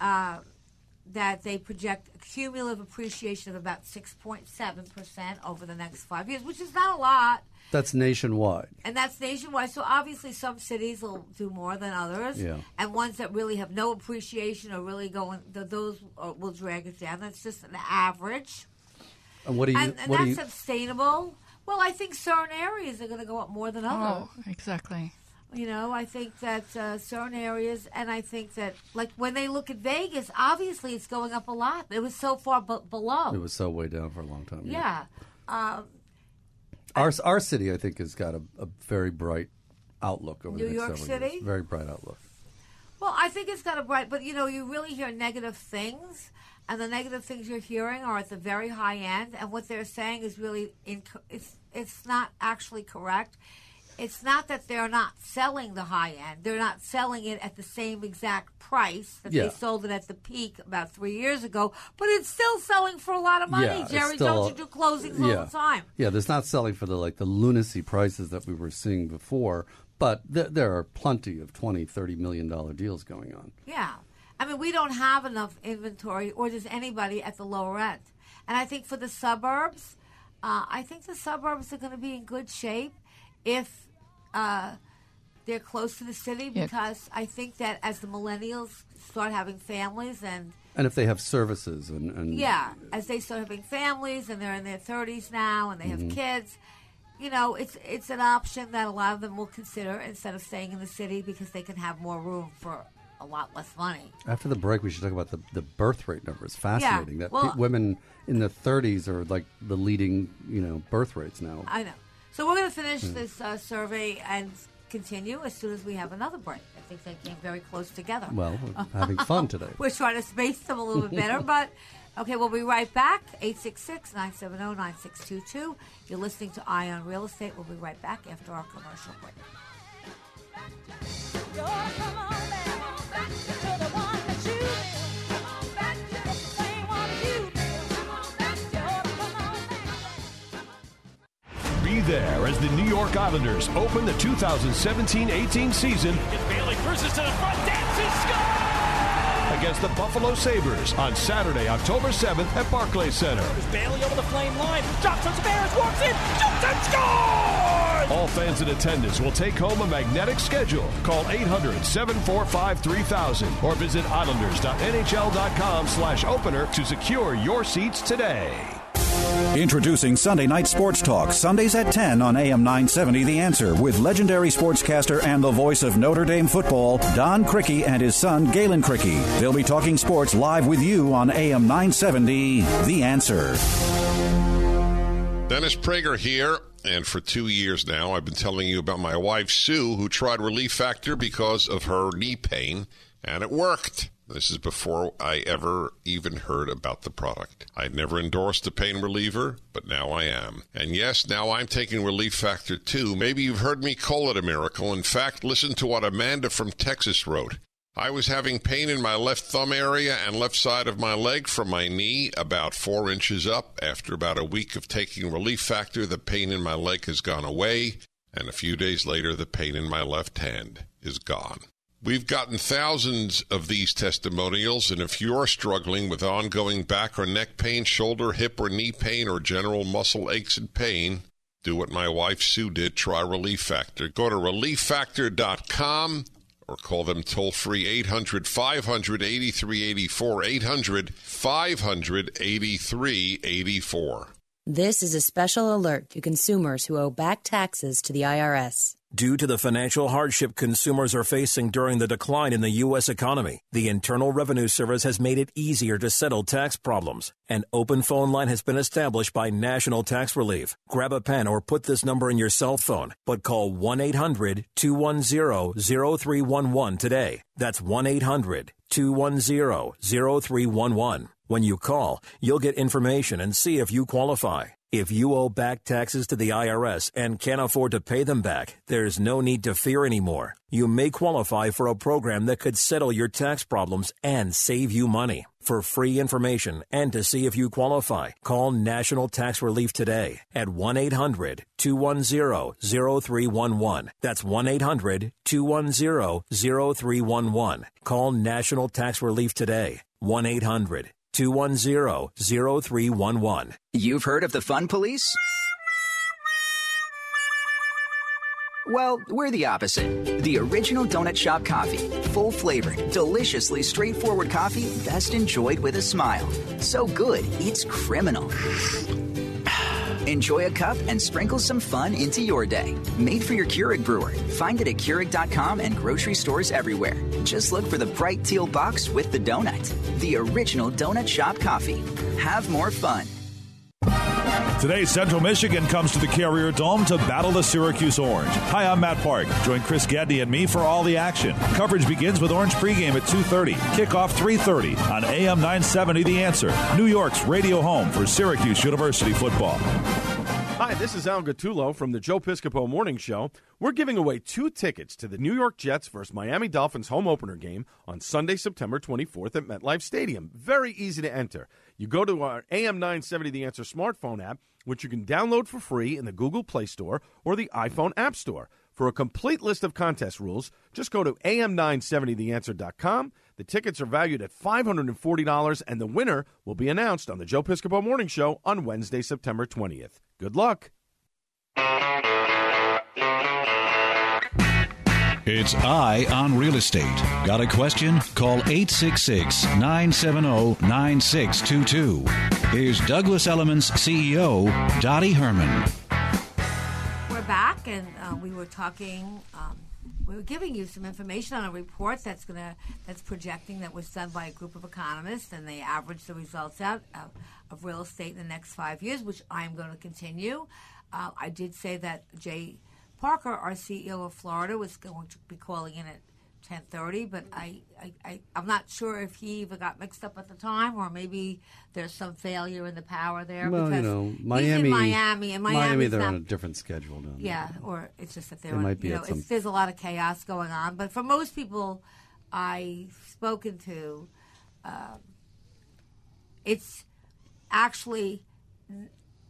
Uh, that they project a cumulative appreciation of about 6.7% over the next five years, which is not a lot. That's nationwide. And that's nationwide. So obviously, some cities will do more than others, Yeah. and ones that really have no appreciation or really going, those uh, will drag it down. That's just an average, And what do you? and, and what do that's you? sustainable. Well, I think certain areas are going to go up more than others. Oh, exactly. You know, I think that uh, certain areas, and I think that, like when they look at Vegas, obviously it's going up a lot. It was so far b- below. It was so way down for a long time. yeah. Um, Our our city, I think, has got a, a very bright outlook over New the next York several City? years. Very bright outlook. Well, I think it's got a bright, but you know, you really hear negative things, and the negative things you're hearing are at the very high end, and what they're saying is really inc- it's it's not actually correct. It's not that they're not selling the high end; they're not selling it at the same exact price that Yeah. they sold it at the peak about three years ago. But it's still selling for a lot of money, yeah, Jerry. don't you do closings all the time? Yeah, there's not selling for the like the lunacy prices that we were seeing before, but th- there are plenty of 20, 30 million dollar deals going on. Yeah. I mean, we don't have enough inventory, or does anybody at the lower end? And I think for the suburbs, uh, I think the suburbs are going to be in good shape if uh, they're close to the city Yeah. because I think that as the millennials start having families and And if they have services and, and yeah, as they start having families and they're in their 30s now and they have Mhm. kids, you know, it's it's an option that a lot of them will consider instead of staying in the city because they can have more room for a lot less money. After the break, we should talk about the, the birth rate numbers. Fascinating that well- pe- women in the 30s are like the leading, you know, birth rates now. I know. So we're going to finish Hmm. this uh, survey and continue as soon as we have another break. I think they came very close together. Well, we're having fun today. we're trying to space them a little bit better, but okay, we'll be right back. 866 970 9622. You're listening to Eye on Real Estate. We'll be right back after our commercial break. There as the New York Islanders open the 2017-18 season Bailey to the front, against the Buffalo Sabres on Saturday, October 7th at Barclays Center. Bailey over the flame line. Johnson Bears walks in. Shoots and scores! All fans in attendance will take home a magnetic schedule. Call 800-745-3000 or visit islanders.nhl.com slash opener to secure your seats today. Introducing Sunday Night Sports Talk, Sundays at 10 on AM 970 The Answer, with legendary sportscaster and the voice of Notre Dame football, Don Criqui and his son, Galen Criqui. They'll be talking sports live with you on AM 970 The Answer. Dennis Prager here, and for two years now, I've been telling you about my wife, Sue, who tried Relief Factor because of her knee pain, and it worked. This is before I ever even heard about the product. I'd never endorsed a pain reliever, but now I am. And yes, now I'm taking Relief Factor too. Maybe you've heard me call it a miracle. In fact, listen to what Amanda from Texas wrote. I was having pain in my left thumb area and left side of my leg from my knee about four inches up. After about a week of taking Relief Factor, the pain in my leg has gone away, and a few days later, the pain in my left hand is gone. We've gotten thousands of these testimonials, and if you're struggling with ongoing back or neck pain, shoulder, hip, or knee pain, or general muscle aches and pain, do what my wife Sue did. Try Relief Factor. Go to relieffactor.com or call them toll free 800 500 8384. 800 500 8384. This is a special alert to consumers who owe back taxes to the IRS. Due to the financial hardship consumers are facing during the decline in the U.S. economy, the Internal Revenue Service has made it easier to settle tax problems. An open phone line has been established by National Tax Relief. Grab a pen or put this number in your cell phone, but call 1 800 210 0311 today. That's 1 800 210 0311. When you call, you'll get information and see if you qualify. If you owe back taxes to the IRS and can't afford to pay them back, there's no need to fear anymore. You may qualify for a program that could settle your tax problems and save you money. For free information and to see if you qualify, call National Tax Relief today at 1 800 210 0311. That's 1 800 210 0311. Call National Tax Relief today. 1 800 210 0311. You've heard of the Fun Police? Well, we're the opposite. The original Donut Shop coffee. Full flavored, deliciously straightforward coffee best enjoyed with a smile. So good, it's criminal. Enjoy a cup and sprinkle some fun into your day. Made for your Keurig brewer. Find it at Keurig.com and grocery stores everywhere. Just look for the bright teal box with the donut. The original Donut Shop coffee. Have more fun. Today, Central Michigan comes to the Carrier Dome to battle the Syracuse Orange. Hi, I'm Matt Park. Join Chris Gedney and me for all the action. Coverage begins with Orange pregame at 2.30. Kickoff 3.30 on AM 970 The Answer, New York's radio home for Syracuse University football. Hi, this is Al Gattulo from the Joe Piscopo Morning Show. We're giving away two tickets to the New York Jets versus Miami Dolphins home opener game on Sunday, September 24th at MetLife Stadium. Very easy to enter. You go to our AM 970 The Answer smartphone app, which you can download for free in the Google Play Store or the iPhone App Store. For a complete list of contest rules, just go to am970theanswer.com. The tickets are valued at $540, and the winner will be announced on the Joe Piscopo Morning Show on Wednesday, September 20th. Good luck. It's Eye on Real Estate. Got a question? Call 866 970 9622. Here's Douglas Elliman's CEO, Dottie Herman. We're back, and uh, we were talking. Um, we were giving you some information on a report that's gonna that's projecting that was done by a group of economists, and they averaged the results out of, of real estate in the next five years, which I'm going to continue. Uh, I did say that Jay Parker, our CEO of Florida, was going to be calling in at 10:30, but I, I, I I'm not sure if he even got mixed up at the time, or maybe there's some failure in the power there. Well, you because know, he's Miami, in Miami, and Miami, they're not, on a different schedule now. yeah, or it's just that on, might be you know, some- there's a lot of chaos going on. But for most people I've spoken to, um, it's actually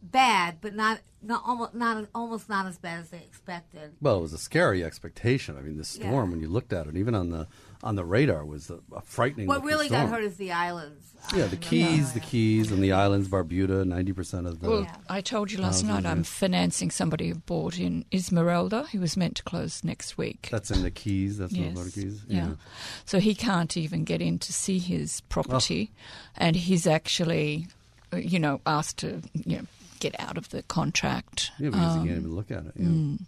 bad, but not not almost not almost not as bad as they expected. Well, it was a scary expectation. I mean, the storm Yeah. when you looked at it, even on the on the radar, was a, a frightening. What really storm. got hurt is the islands. Yeah, the Keys, the Keys, and the islands, Barbuda. Ninety percent of the. Well, I told you last night I'm financing somebody who bought in Islamorada, who was meant to close next week. That's in the Keys. That's in the Keys. Yeah. So he can't even get in to see his property, and he's actually, uh, you know, asked to you know, get out of the contract. Yeah, because Um, you can't even look at it. Yeah. mm.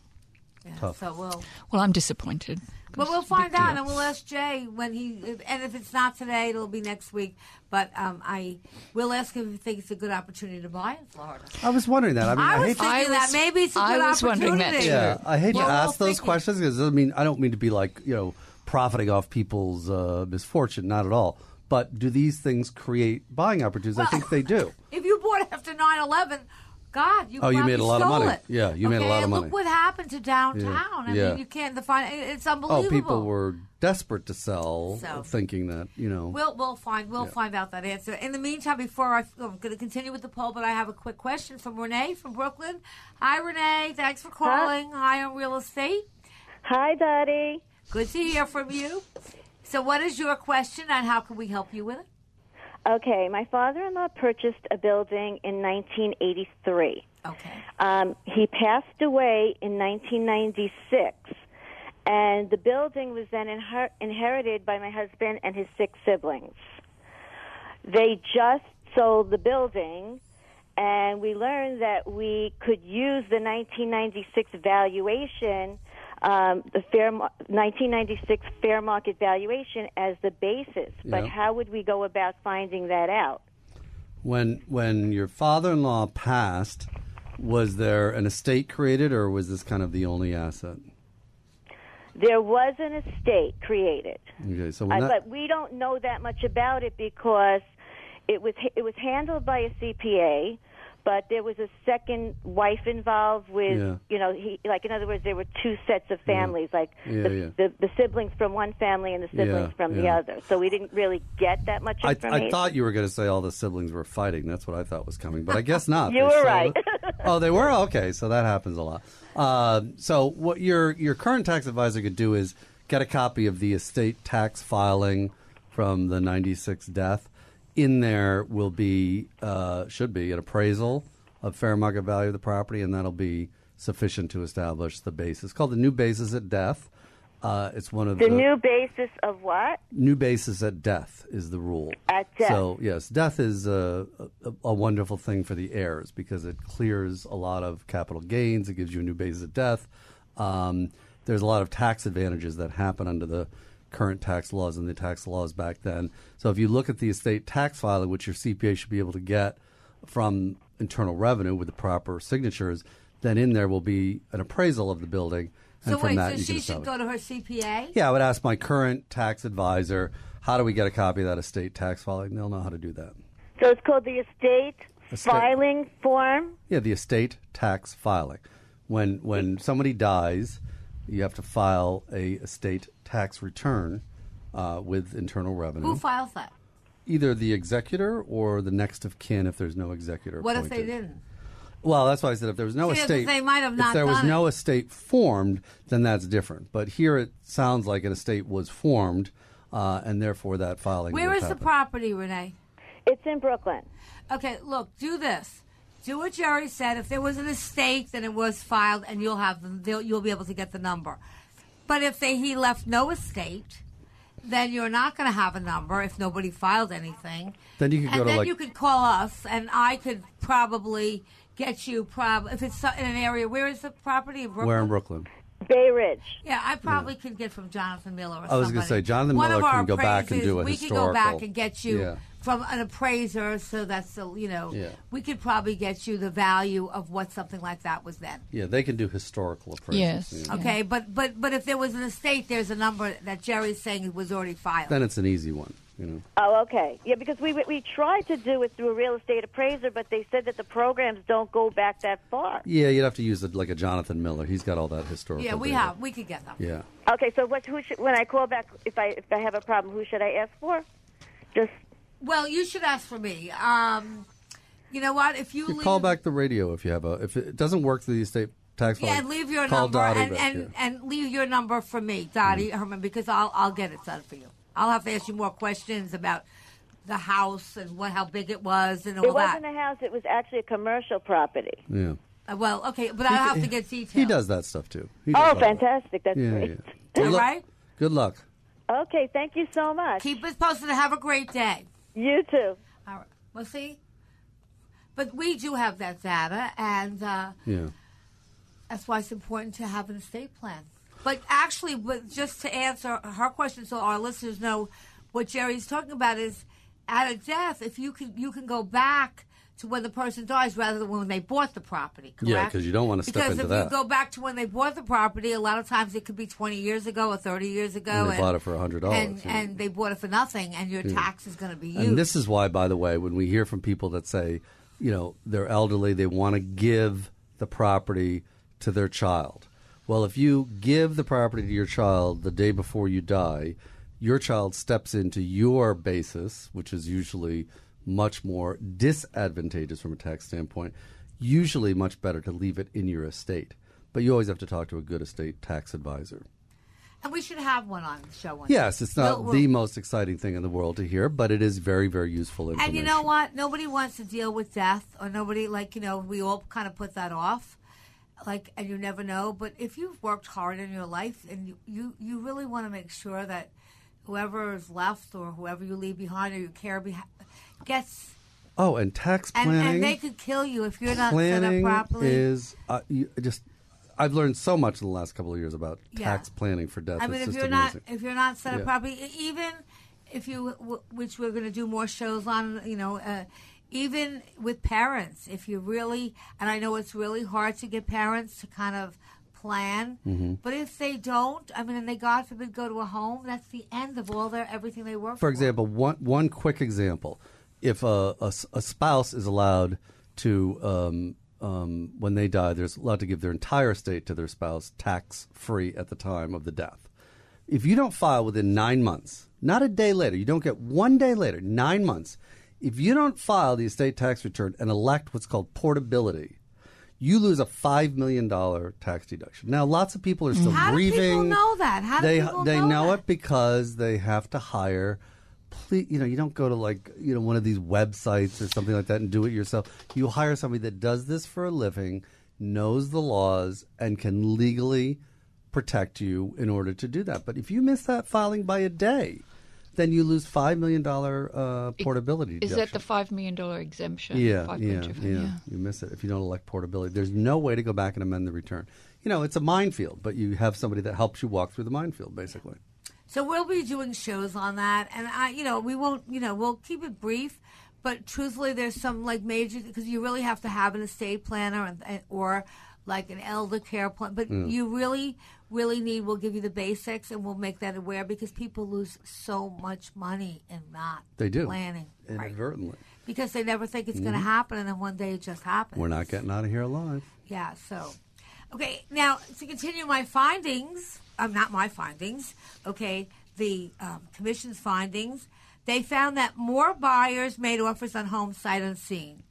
Tough. So we'll. Well, I'm disappointed. But we'll find out, and we'll ask Jay when he. And if it's not today, it'll be next week. But um, I will ask him if he thinks it's a good opportunity to buy in Florida. I was wondering that. I mean, I I, was hate to- thinking that maybe it's a I good was wondering that opportunity. too. Yeah, I hate Well, to ask those think- questions because I mean I don't mean to be like you know profiting off people's uh, misfortune, not at all. But do these things create buying opportunities? I think they do. If you bought after 9-11, God, you Oh, you probably made a lot of money. It. Yeah, you made a lot of and money. Look what happened to downtown. I Yeah. mean, you can't define. it- It's Oh, unbelievable. people were desperate to sell, So- thinking that you know. We'll we'll find we'll Yeah. find out that answer. In the meantime, before I, I'm going to continue with the poll, but I have a quick question from Renee from Brooklyn. Hi, Renee. Thanks for calling. Eye on Real Estate. Hi, Dottie. Good to hear from you. So, what is your question, and how can we help you with it? Okay, my father-in-law purchased a building in 1983. Okay. Um, he passed away in 1996, and the building was then inher- inherited by my husband and his six siblings. They just sold the building, and we learned that we could use the 1996 valuation, um, the fair 1996 fair market valuation, as the basis. But Yeah. how would we go about finding that out? When when your father-in-law passed, was there an estate created, or was this kind of the only asset? There was an estate created. Okay, so Uh, that, but we don't know that much about it because it was it was handled by a CPA, but there was a second wife involved with Yeah. you know he like in other words there were two sets of families like Yeah, the, yeah. The, the siblings from one family and the siblings Yeah, from the other. So we didn't really get that much I, information. I thought you were going to say all the siblings were fighting. That's what I thought was coming, but I guess not. You They were right. it. oh, they were okay. So that happens a lot. Uh, so what your your current tax advisor could do is get a copy of the estate tax filing from the '96 death. In there will be uh, should be an appraisal of fair market value of the property, and that'll be sufficient to establish the basis. It's called the new basis at death. Uh, it's one of the new basis of what new basis at death is the rule. At death. So yes, death is a, a, a wonderful thing for the heirs because it clears a lot of capital gains. It gives you a new basis at death. Um, there's a lot of tax advantages that happen under the current tax laws and the tax laws back then. So if you look at the estate tax filing, which your CPA should be able to get from Internal Revenue with the proper signatures, then in there will be an appraisal of the building, and So from wait, that so you she should establish. go to her CPA. Yeah, I would ask my current tax advisor, how do we get a copy of that estate tax filing? They'll know how to do that. So it's called the estate, Estate. filing form. Yeah, the estate tax filing. When when somebody dies, you have to file a estate tax return uh, with Internal Revenue. Who files that? Either the executor or the next of kin if there's no executor. What if they didn't? Well, that's why I said if there was no See, 'cause estate, they might have not if there was done no estate formed, then that's different. But here it sounds like an estate was formed, uh, and therefore that filing. Where is would the property, Renee? It's in Brooklyn. Okay, look, do this. Do what Jerry said. If there was an estate, then it was filed, and you'll have the, you'll be able to get the number. But if they, he left no estate, then you're not going to have a number if nobody filed anything. Then you could and go to then like you could call us, and I could probably get you prob if it's in an area. Where is the property in Brooklyn? where in Brooklyn. Bay Ridge. Yeah, I probably could get from Jonathan Miller. Or I was going gonna say, Jonathan One Miller of our can go back and appraisers, do a We could go back and get you Yeah. from an appraiser, so that's the you know Yeah. we could probably get you the value of what something like that was then. Yeah, they can do historical appraisals. Yes. yeah. Okay, but but but if there was an estate, there's a number that Jerry's saying it was already filed. Then it's an easy one. You know. Oh, okay. Yeah, because we we tried to do it through a real estate appraiser, but they said that the programs don't go back that far. Yeah, you'd have to use it like a Jonathan Miller. He's got all that historical. yeah, we data. have we could get them. Yeah. Okay, so what? Who should, when I call back, if I if I have a problem, who should I ask for? Just Well, you should ask for me. Um, You know what? If you, You leave, call back the radio if you have a. If it doesn't work through the estate tax yeah, filing, and leave your call number Dottie and, back and, here. and leave your number for me, Dottie Herman, because I'll I'll get it done for you. I'll have to ask you more questions about the house and what how big it was and all It that. It wasn't a house; it was actually a commercial property. Yeah. Uh, well, okay, but I'll have to get details. He does that stuff too. He Oh, all that. fantastic! That's Yeah, great. yeah. Good All luck. right. Good luck. Okay, thank you so much. Keep us posted. Have a great day. You too. All right. Well, see, but we do have that data, and uh, Yeah. that's why it's important to have an estate plan. But actually, but just to answer her question, so our listeners know what Jerry's talking about is at a death, if you can, you can go back to when the person dies rather than when they bought the property. Correct? Yeah, 'cause you don't wanna step because into if you go back to when they bought the property, a lot of times it could be twenty years ago or thirty years ago, And they bought it for $100, and, yeah. and they bought it for nothing, and your Yeah. tax is going to be huge. And this is why, by the way, when we hear from people that say, you know, they're elderly, they want to give the property to their child. Well, if you give the property to your child the day before you die, your child steps into your basis, which is usually much more disadvantageous from a tax standpoint, usually much better to leave it in your estate. But you always have to talk to a good estate tax advisor. and we should have one on the show. One Yes, day. it's not We'll- the most exciting thing in the world to hear, but it is very, very useful information. And you know what? Nobody wants to deal with death, or nobody like you know. We all kind of put that off, like, and you never know. But if you've worked hard in your life, and you you, you really want to make sure that whoever is left or whoever you leave behind or you care behind gets, Oh, and tax planning. and they could kill you if you're not set up properly. is uh, just. I've learned so much in the last couple of years about Yeah. tax planning for death. I mean, it's if you're amazing. not if you're not set up Yeah. properly, even if you, w- which we're going to do more shows on, you know, uh, even with parents, if you really, and I know it's really hard to get parents to kind of plan, Mhm. but if they don't, I mean, and they God forbid go to a home, that's the end of all their everything they work for. For example, one one quick example: if a a spouse is allowed to, um, um, when they die, there's allowed to give their entire estate to their spouse tax free at the time of the death. If you don't file within nine months, not a day later, you don't get one day later, nine months. If you don't file the estate tax return and elect what's called portability, you lose a five million dollar tax deduction. Now, lots of people are still grieving. How do people know that? How do they people they know, it because they have to hire. Please, you know, you don't go to like you know one of these websites or something like that and do it yourself. You hire somebody that does this for a living, knows the laws, and can legally protect you in order to do that. But if you miss that filing by a day, then you lose five million dollar uh, portability. Is that the five million dollar exemption? Yeah, Five yeah, point yeah, You miss it if you don't elect portability. There's no way to go back and amend the return. You know, it's a minefield, but you have somebody that helps you walk through the minefield, basically. So we'll be doing shows on that, and I, you know, we won't, you know, we'll keep it brief. But truthfully, there's some like major because you really have to have an estate planner and, and or like an elder care plan. But Mm. you really, really need. We'll give you the basics, and we'll make that aware because people lose so much money in not They do planning right. inadvertently. because they never think it's going to happen, and then one day it just happens. We're not getting out of here alive. Yeah, so. Okay, now to continue my findings, um, not my findings, okay, the um, commission's findings, they found that more buyers made offers on homes sight unseen.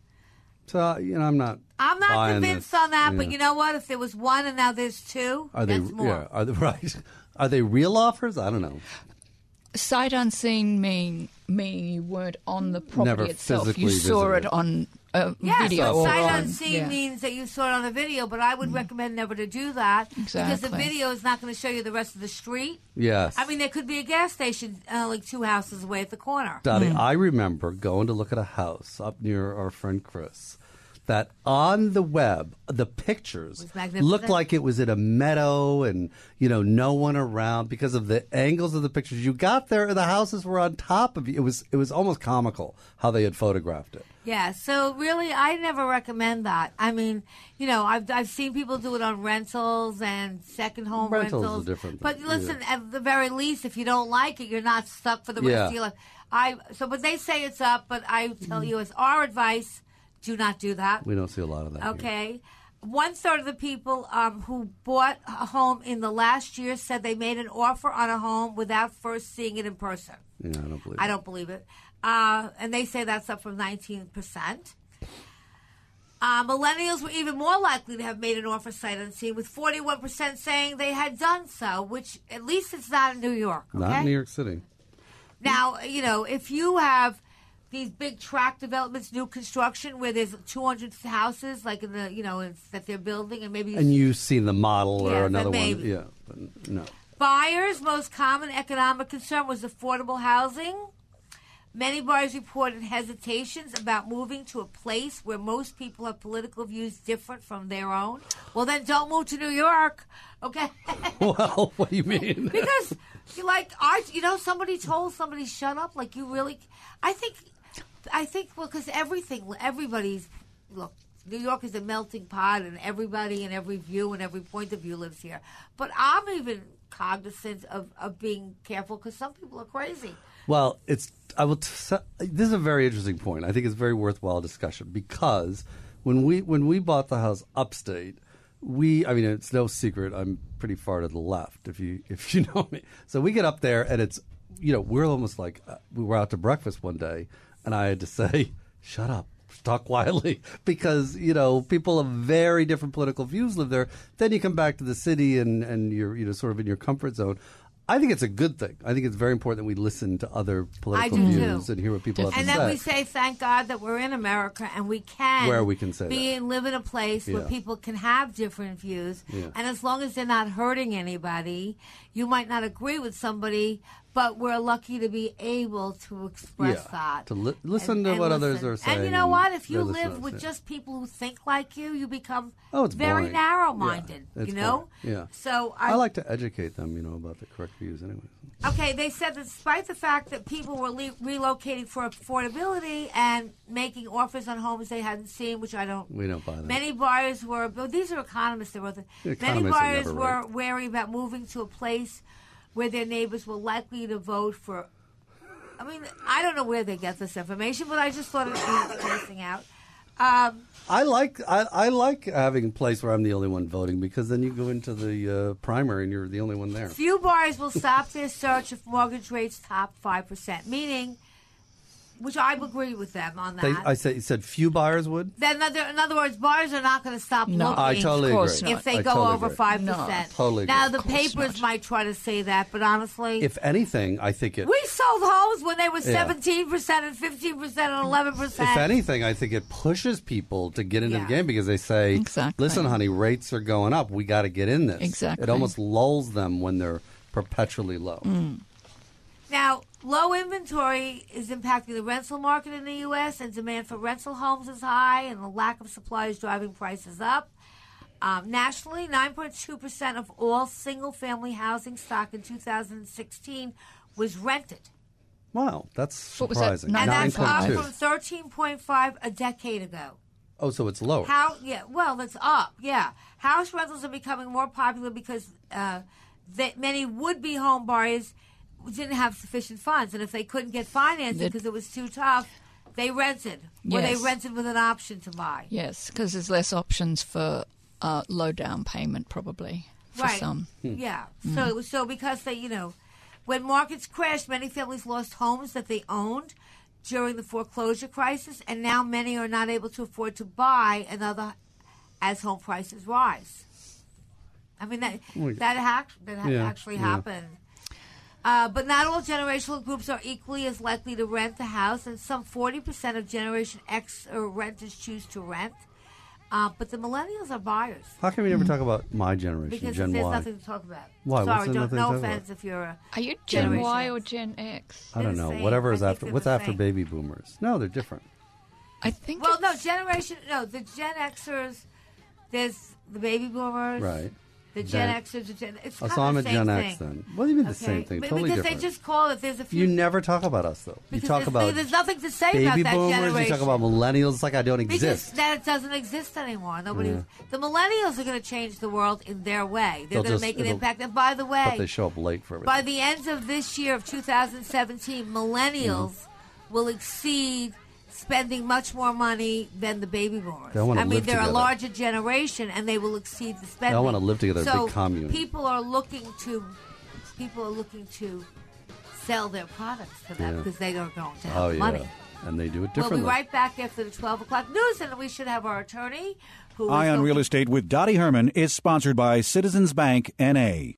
So you know, I'm not. I'm not convinced this. on that, but you know what? If there was one and now there's two, Are they? that's more. Yeah. Are they right? Are they real offers? I don't know. Sight unseen mean mean you weren't on the property Never itself. You saw visited. it on a Yeah, video so sight on- unseen yeah. means that you saw it on a video, but I would recommend never to do that because the video is not going to show you the rest of the street. Yes. I mean, there could be a gas station uh, like two houses away at the corner. Dottie, Hmm. I remember going to look at a house up near our friend Chris. That on the web, the pictures looked like it was in a meadow and, you know, no one around because of the angles of the pictures. You got there and the houses were on top of you. It was, it was almost comical how they had photographed it. Yeah, so really, I never recommend that. I mean, you know, I've I've seen people do it on rentals and second home Rentals rentals. different, But listen, at the very least, if you don't like it, you're not stuck for the rest Yeah. of your life. I so, but they say it's up. But I tell mm-hmm. you, as our advice, do not do that. We don't see a lot of that. here. Okay. One third of the people um, who bought a home in the last year said they made an offer on a home without first seeing it in person. Yeah, I don't believe I it. don't believe it. Uh, and they say that's up from 19%. Uh, millennials were even more likely to have made an offer sight unseen, with 41% saying they had done so, which at least it's not in New York. Okay? Not in New York City. Now, you know, if you have these big tract developments, new construction, where there's 200 houses, like in the, you know, it's, that they're building, and maybe And you've seen the model Yeah, or another one. Yeah, but no. Buyers' most common economic concern was affordable housing. Many buyers reported hesitations about moving to a place where most people have political views different from their own. Well, then don't move to New York, okay? Well, what do you mean? because you like I, you know, somebody told somebody shut up. Like you really, I think, I think well, because everything, everybody's look. New York is a melting pot, and everybody and every view and every point of view lives here. But I'm even cognizant of, of being careful because some people are crazy. Well, it's I will. T- this is a very interesting point. I think it's very worthwhile discussion because when we when we bought the house upstate, we I mean it's no secret I'm pretty far to the left if you if you know me. So we get up there and it's you know we're almost like uh, we were out to breakfast one day and I had to say shut up. Talk quietly because you know people of very different political views live there. Then you come back to the city and and you're you know sort of in your comfort zone. I think it's a good thing. I think it's very important that we listen to other political views too. and hear what people have and to then we say, thank God that we're in America and we can Where we can say be that. live in a place where people can have different views. Yeah. And as long as they're not hurting anybody, you might not agree with somebody, but we're lucky to be able to express Yeah, that. to li- listen and- to and what others are saying And you know what? If you live with yeah. just people who think like you, you become Oh, it's very boring. narrow-minded. Yeah, you know. boring. Yeah. So I, I, like to educate them, you know, about the correct views. Anyway, Okay, they said that despite the fact that people were le- relocating for affordability and making offers on homes they hadn't seen, which I don't. we don't buy that. Many buyers were. But these are economists that wrote this. Many buyers were right. wary about moving to a place where their neighbors were likely to vote for. I mean, I don't know where they get this information, but I just thought it was spacing out. Um, I like I, I like having a place where I'm the only one voting because then you go into the uh, primary and you're the only one there. Few bars will stop their search if mortgage rates top 5%, meaning, which I agree with them on that. They, I said you said few buyers would. Then, uh, in other, in other words, buyers are not going to stop No. looking I totally Of course agree. if they. I go totally over agree. 5%. No. Totally now, agree. the Of course papers might try to say that, but honestly, If anything, I think it. we sold homes when they were Yeah. 17% and 15% and 11%. If anything, I think it pushes people to get into Yeah. the game because they say, Exactly. "Listen, honey, rates are going up. We got to get in this." Exactly. It almost lulls them when they're perpetually low. Mm. Now, low inventory is impacting the rental market in the U.S., and demand for rental homes is high, and the lack of supply is driving prices up. Um, nationally, 9.2% of all single family housing stock in 2016 was rented. Wow, that's What was that? surprising. And Nine that's up from 13.5 a decade ago. Oh, so it's lower. How? Yeah. Well, that's up. Yeah. House rentals are becoming more popular because uh, that many would-be home buyers didn't have sufficient funds, and if they couldn't get financing because it was too tough, they rented, or they rented with an option to buy. Yes, because there's less options for uh, low down payment, probably for right. some. Yeah. Mm. So so because they, you know, when markets crashed, many families lost homes that they owned during the foreclosure crisis, and now many are not able to afford to buy another as home prices rise. I mean that that, hack, that ha- yeah, actually yeah. happened. Uh, but not all generational groups are equally as likely to rent the house, and some 40% of Generation X or renters choose to rent. Uh, but the millennials are buyers. How can we never talk about my generation, Because Gen there's Y? nothing to talk about. Why? Sorry, there don't, nothing to no talk about? offense if you're a. Are you Gen Generation Y X. or Gen X? I don't know. Whatever is after. What's after baby boomers? No, they're different. I think. Well, no, generation. No, the Gen Xers. There's the baby boomers. Right. The Gen, Gen- Xers. The Gen, it's Oh, kind I'm the a same Gen thing. X then. What do you mean the same thing? But- Totally because different. they just call it. There's a few. You never talk about us though. You talk there's, about there's nothing to say baby about that boomers. generation. You talk about millennials. It's like I don't exist. because that doesn't exist anymore. Nobody. Yeah. The millennials are going to change the world in their way. They're going to make an impact. And by the way, But they show up late for everything. By the end of this year of 2017, millennials Mm-hmm. will exceed spending much more money than the baby boomers. They wanna I mean, they're a larger generation, and they will exceed the spending. They wanna live together, a So big commune. people are looking to people are looking to sell their products to them Yeah. because they don't going to have Oh, yeah. money. and they do it differently. We'll be right back after the 12 o'clock news, and we should have our attorney who is Eye on Real Estate with Dottie Herman is sponsored by Citizens Bank N.A.